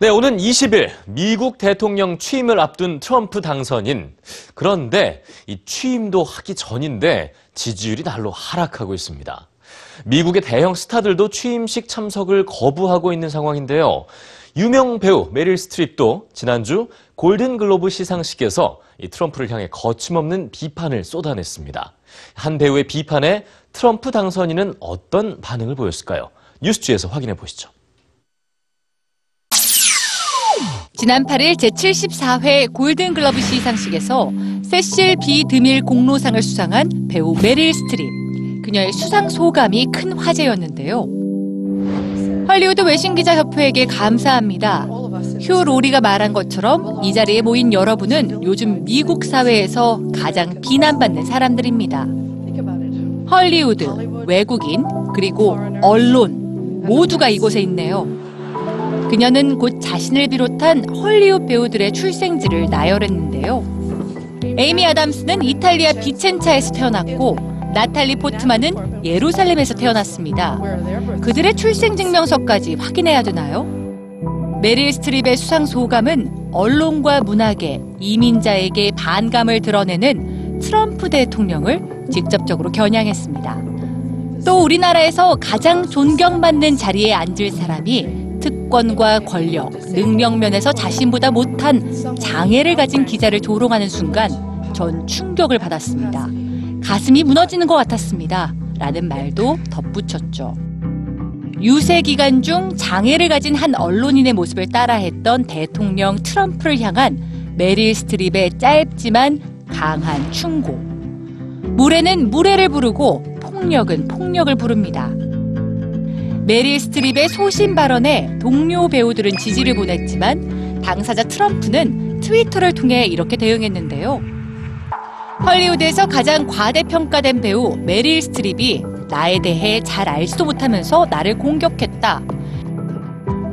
네, 오는 20일 미국 대통령 취임을 앞둔 트럼프 당선인. 그런데 이 취임도 하기 전인데 지지율이 날로 하락하고 있습니다. 미국의 대형 스타들도 취임식 참석을 거부하고 있는 상황인데요. 유명 배우 메릴 스트립도 지난주 골든글로브 시상식에서 이 트럼프를 향해 거침없는 비판을 쏟아냈습니다. 한 배우의 비판에 트럼프 당선인은 어떤 반응을 보였을까요? 뉴스G에서 확인해 보시죠. 지난 8일 제74회 골든글러브 시상식에서 세실 비 드밀 공로상을 수상한 배우 메릴 스트립. 그녀의 수상 소감이 큰 화제였는데요. 헐리우드 외신기자협회에게 감사합니다. 휴 로리가 말한 것처럼 이 자리에 모인 여러분은 요즘 미국 사회에서 가장 비난받는 사람들입니다. 헐리우드, 외국인, 그리고 언론 모두가 이곳에 있네요. 그녀는 곧 자신을 비롯한 헐리우드 배우들의 출생지를 나열했는데요. 에이미 아담스는 이탈리아 비첸차에서 태어났고 나탈리 포트만은 예루살렘에서 태어났습니다. 그들의 출생 증명서까지 확인해야 되나요? 메릴 스트립의 수상 소감은 언론과 문학에 이민자에게 반감을 드러내는 트럼프 대통령을 직접적으로 겨냥했습니다. 또 우리나라에서 가장 존경받는 자리에 앉을 사람이 특권과 권력, 능력 면에서 자신보다 못한 장애를 가진 기자를 조롱하는 순간 전 충격을 받았습니다. 가슴이 무너지는 것 같았습니다. 라는 말도 덧붙였죠. 유세 기간 중 장애를 가진 한 언론인의 모습을 따라했던 대통령 트럼프를 향한 메릴 스트립의 짧지만 강한 충고. 물에는 물애를 부르고 폭력은 폭력을 부릅니다. 메릴 스트립의 소신 발언에 동료 배우들은 지지를 보냈지만 당사자 트럼프는 트위터를 통해 이렇게 대응했는데요. 헐리우드에서 가장 과대평가된 배우 메릴 스트립이 나에 대해 잘 알지도 못하면서 나를 공격했다.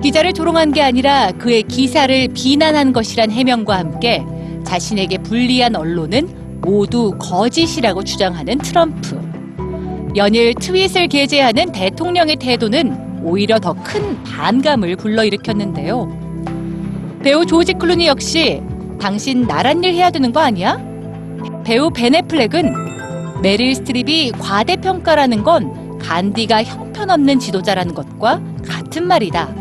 기자를 조롱한 게 아니라 그의 기사를 비난한 것이란 해명과 함께 자신에게 불리한 언론은 모두 거짓이라고 주장하는 트럼프. 연일 트윗을 게재하는 대통령의 태도는 오히려 더 큰 반감을 불러일으켰는데요. 배우 조지 클루니 역시 당신 나란 일 해야 되는 거 아니야? 배우 베네플렉은 메릴 스트립이 과대평가라는 건 간디가 형편없는 지도자라는 것과 같은 말이다.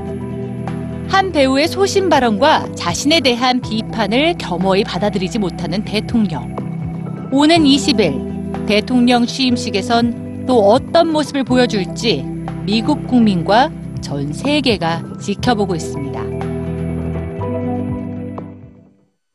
한 배우의 소신 발언과 자신에 대한 비판을 겸허히 받아들이지 못하는 대통령. 오는 20일 대통령 취임식에선 또 어떤 모습을 보여줄지 미국 국민과 전 세계가 지켜보고 있습니다.